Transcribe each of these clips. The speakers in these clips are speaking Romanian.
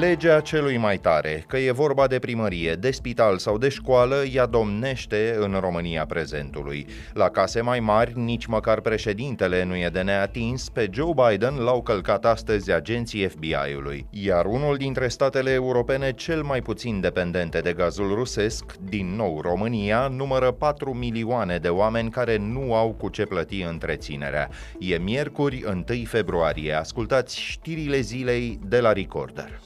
Legea celui mai tare, că e vorba de primărie, de spital sau de școală, ea domnește în România prezentului. La case mai mari, nici măcar președintele nu e de neatins, pe Joe Biden l-au călcat astăzi agenții FBI-ului. Iar unul dintre statele europene cel mai puțin dependente de gazul rusesc, din nou România, numără 4 milioane de oameni care nu au cu ce plăti întreținerea. E miercuri, 1 februarie. Ascultați știrile zilei de la Recorder.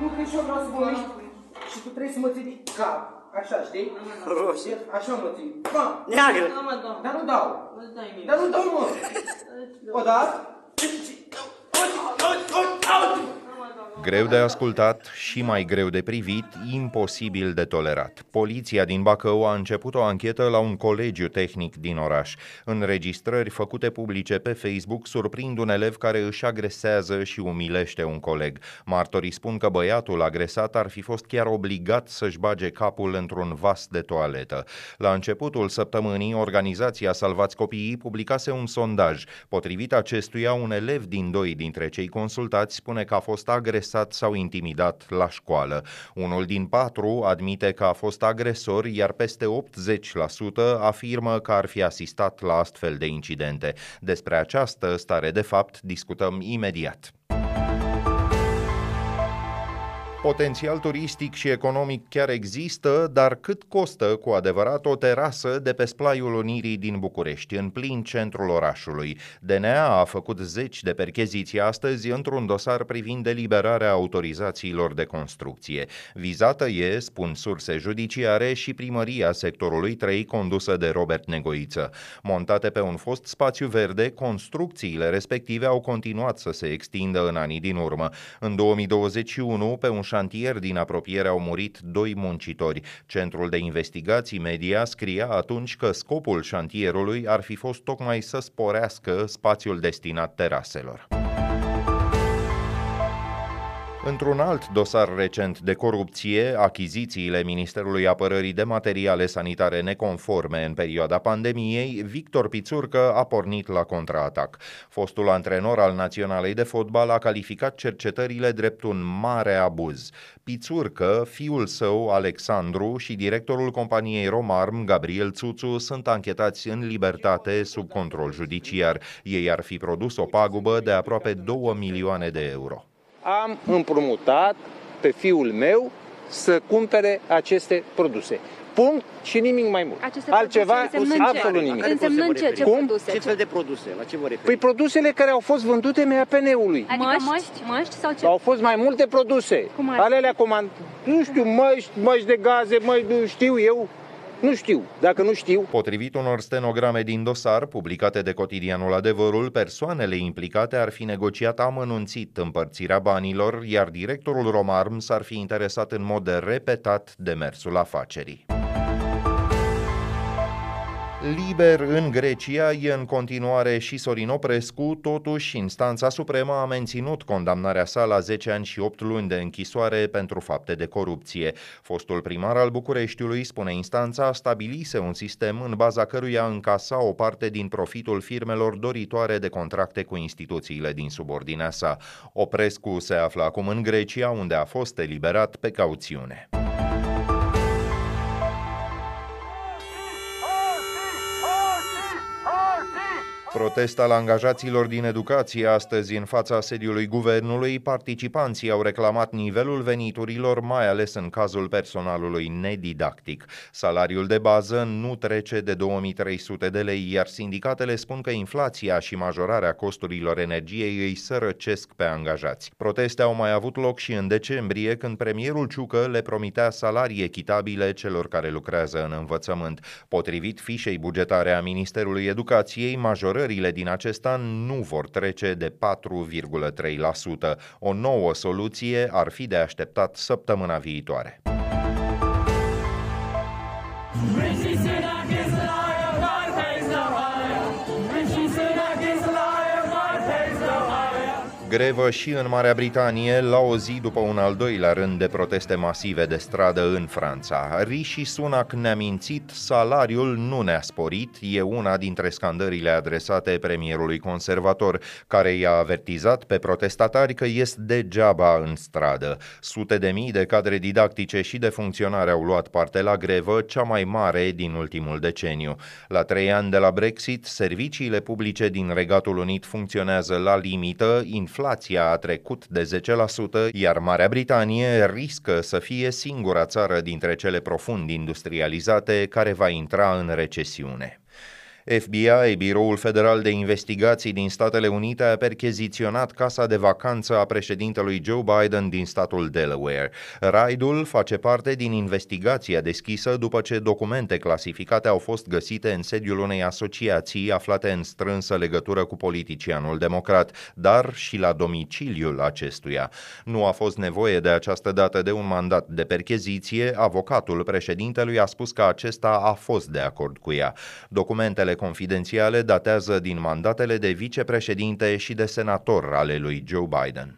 Nu că și eu vreau să vorbești și tu trebuie să mă ții de cap. Așa, știi? Roșie. Așa mă ții. Bam! Neagră. Da, mă, da. Dar nu dau. Îți dai mie. Dar nu dau, mă. O dat? Greu de ascultat și mai greu de privit, imposibil de tolerat. Poliția din Bacău a început o anchetă la un colegiu tehnic din oraș. Înregistrări făcute publice pe Facebook surprind un elev care își agresează și umilește un coleg. Martorii spun că băiatul agresat ar fi fost chiar obligat să-și bage capul într-un vas de toaletă. La începutul săptămânii, organizația Salvați Copiii publicase un sondaj. Potrivit acestuia, un elev din doi dintre cei consultați spune că a fost agresat sau intimidat la școală. Unul din patru admite că a fost agresor, iar peste 80% afirmă că ar fi asistat la astfel de incidente. Despre această stare de fapt discutăm imediat. Potențial turistic și economic chiar există, dar cât costă cu adevărat o terasă de pe splaiul Unirii din București, în plin centrul orașului? DNA a făcut zeci de percheziții astăzi într-un dosar privind deliberarea autorizațiilor de construcție. Vizată e, spun surse judiciare, și primăria sectorului 3 condusă de Robert Negoiță. Montate pe un fost spațiu verde, construcțiile respective au continuat să se extindă în anii din urmă. În 2021, pe un șantier din apropiere au murit doi muncitori. Centrul de investigații media scria atunci că scopul șantierului ar fi fost tocmai să sporească spațiul destinat teraselor. Într-un alt dosar recent de corupție, achizițiile Ministerului Apărării de materiale sanitare neconforme în perioada pandemiei, Victor Pițurcă a pornit la contraatac. Fostul antrenor al Naționalei de Fotbal a calificat cercetările drept un mare abuz. Pițurcă, fiul său, Alexandru, și directorul companiei Romarm, Gabriel Țuțu, sunt anchetați în libertate sub control judiciar. Ei ar fi produs o pagubă de aproape 2 milioane de euro am împrumutat pe fiul meu să cumpere aceste produse. Punct și nimic mai mult. Aceste Altceva, produse însemnând ce? absolut nimic. Însemnând ce, ce Cum? produse? Ce fel de produse? La ce vă referiți? Păi produsele care au fost vândute MAPN-ului. Adică Măști? măști, măști sau ce? Au fost mai multe produse. Cum ar fi? Alelea comand... Nu știu, măști, măști de gaze, măști, nu știu eu. Nu știu. Dacă nu știu, Potrivit unor stenograme din dosar publicate de cotidianul Adevărul, persoanele implicate ar fi negociat amănunțit împărțirea banilor, iar directorul Romarm s-ar fi interesat în mod repetat de mersul afacerii. Liber în Grecia e în continuare și Sorin Oprescu, totuși instanța supremă a menținut condamnarea sa la 10 ani și 8 luni de închisoare pentru fapte de corupție. Fostul primar al Bucureștiului, spune instanța, stabilise un sistem în baza căruia încasa o parte din profitul firmelor doritoare de contracte cu instituțiile din subordinea sa. Oprescu se află acum în Grecia, unde a fost eliberat pe cauțiune. Protest al angajaților din educație astăzi în fața sediului guvernului, participanții au reclamat nivelul veniturilor, mai ales în cazul personalului nedidactic. Salariul de bază nu trece de 2300 de lei, iar sindicatele spun că inflația și majorarea costurilor energiei îi sărăcesc pe angajați. Proteste au mai avut loc și în decembrie, când premierul Ciucă le promitea salarii echitabile celor care lucrează în învățământ. Potrivit fișei bugetare a Ministerului Educației, majorările din acest an nu vor trece de 4,3%. O nouă soluție ar fi de așteptat săptămâna viitoare. Grevă și în Marea Britanie la o zi după un al doilea rând de proteste masive de stradă în Franța. Rishi Sunak ne-a mințit, salariul nu ne-a sporit, e una dintre scandările adresate premierului conservator, care i-a avertizat pe protestatari că ies degeaba în stradă. Sute de mii de cadre didactice și de funcționari au luat parte la grevă, cea mai mare din ultimul deceniu. La trei ani de la Brexit, serviciile publice din Regatul Unit funcționează la limită, inflația a trecut de 10%, iar Marea Britanie riscă să fie singura țară dintre cele profund industrializate care va intra în recesiune. FBI, Biroul Federal de Investigații din Statele Unite, a percheziționat casa de vacanță a președintelui Joe Biden din statul Delaware. Raidul face parte din investigația deschisă după ce documente clasificate au fost găsite în sediul unei asociații aflate în strânsă legătură cu politicianul democrat, dar și la domiciliul acestuia. Nu a fost nevoie de această dată de un mandat de percheziție, avocatul președintelui a spus că acesta a fost de acord cu ea. Documentele confidențiale datează din mandatele de vicepreședinte și de senator ale lui Joe Biden.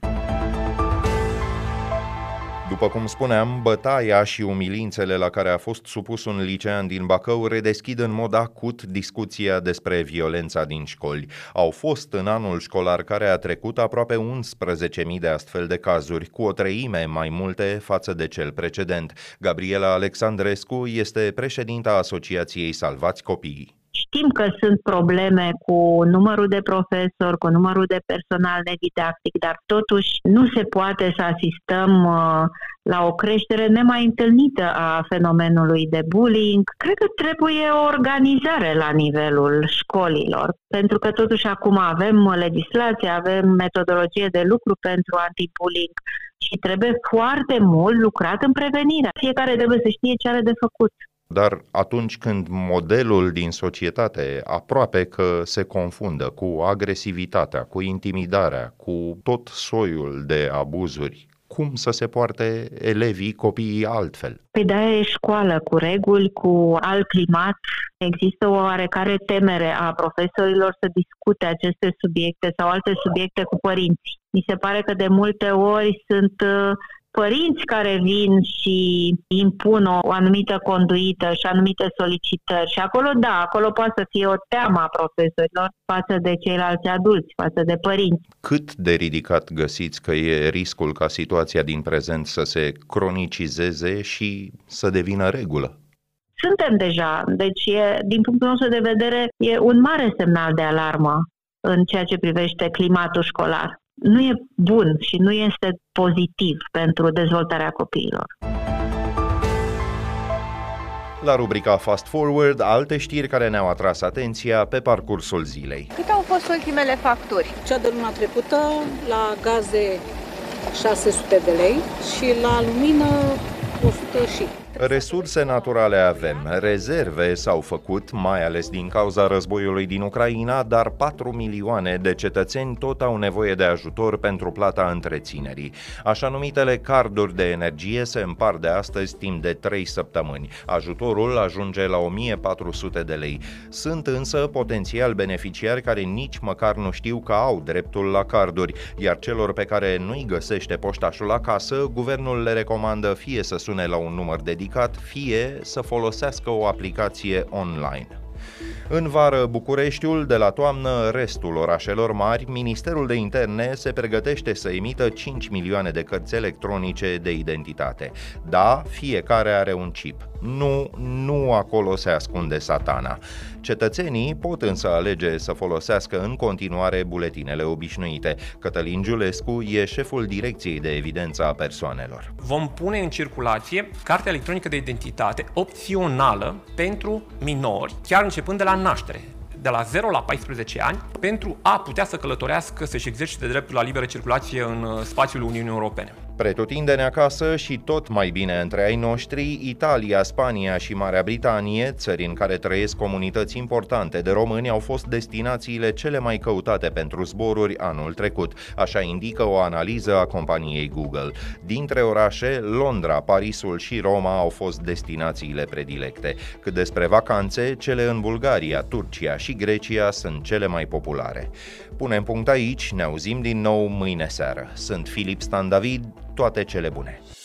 După cum spuneam, bătaia și umilințele la care a fost supus un licean din Bacău redeschid în mod acut discuția despre violența din școli. Au fost în anul școlar care a trecut aproape 11.000 de astfel de cazuri, cu o treime mai multe față de cel precedent. Gabriela Alexandrescu este președinta Asociației Salvați Copiii. Știm că sunt probleme cu numărul de profesori, cu numărul de personal nedidactic, dar totuși nu se poate să asistăm uh, la o creștere nemai întâlnită a fenomenului de bullying. Cred că trebuie o organizare la nivelul școlilor, pentru că totuși acum avem legislație, avem metodologie de lucru pentru anti-bullying și trebuie foarte mult lucrat în prevenire. Fiecare trebuie să știe ce are de făcut. Dar atunci când modelul din societate aproape că se confundă cu agresivitatea, cu intimidarea, cu tot soiul de abuzuri, cum să se poarte elevii, copiii altfel? Păi da, e școală cu reguli, cu alt climat. Există o oarecare temere a profesorilor să discute aceste subiecte sau alte subiecte cu părinții. Mi se pare că de multe ori sunt uh, părinți care vin și impun o, o anumită conduită și anumite solicitări și acolo, da, acolo poate să fie o teamă a profesorilor față de ceilalți adulți, față de părinți. Cât de ridicat găsiți că e riscul ca situația din prezent să se cronicizeze și să devină regulă? Suntem deja, deci e, din punctul nostru de vedere e un mare semnal de alarmă în ceea ce privește climatul școlar nu e bun și nu este pozitiv pentru dezvoltarea copiilor. La rubrica Fast Forward, alte știri care ne-au atras atenția pe parcursul zilei. Câte au fost ultimele facturi? Cea de luna trecută la gaze 600 de lei și la lumină 100 și. Resurse naturale avem, rezerve s-au făcut, mai ales din cauza războiului din Ucraina, dar 4 milioane de cetățeni tot au nevoie de ajutor pentru plata întreținerii. Așa numitele carduri de energie se împar de astăzi timp de 3 săptămâni. Ajutorul ajunge la 1400 de lei. Sunt însă potențial beneficiari care nici măcar nu știu că au dreptul la carduri, iar celor pe care nu-i găsește poștașul acasă, guvernul le recomandă fie să sune la un număr dedicat indicat fie să folosească o aplicație online. În vară, Bucureștiul, de la toamnă, restul orașelor mari, Ministerul de Interne se pregătește să emită 5 milioane de cărți electronice de identitate. Da, fiecare are un chip. Nu, nu acolo se ascunde satana. Cetățenii pot însă alege să folosească în continuare buletinele obișnuite. Cătălin Giulescu e șeful Direcției de Evidență a Persoanelor. Vom pune în circulație cartea electronică de identitate opțională pentru minori, chiar începând de la naștere de la 0 la 14 ani pentru a putea să călătorească, să-și exercite dreptul la liberă circulație în uh, spațiul Uniunii Europene. Pretutindeni acasă și tot mai bine între ai noștri, Italia, Spania și Marea Britanie, țări în care trăiesc comunități importante de români, au fost destinațiile cele mai căutate pentru zboruri anul trecut, așa indică o analiză a companiei Google. Dintre orașe, Londra, Parisul și Roma au fost destinațiile predilecte. Cât despre vacanțe, cele în Bulgaria, Turcia și Grecia sunt cele mai populare. Punem punct aici, ne auzim din nou mâine seară. Sunt Filip Stan David, toate cele bune!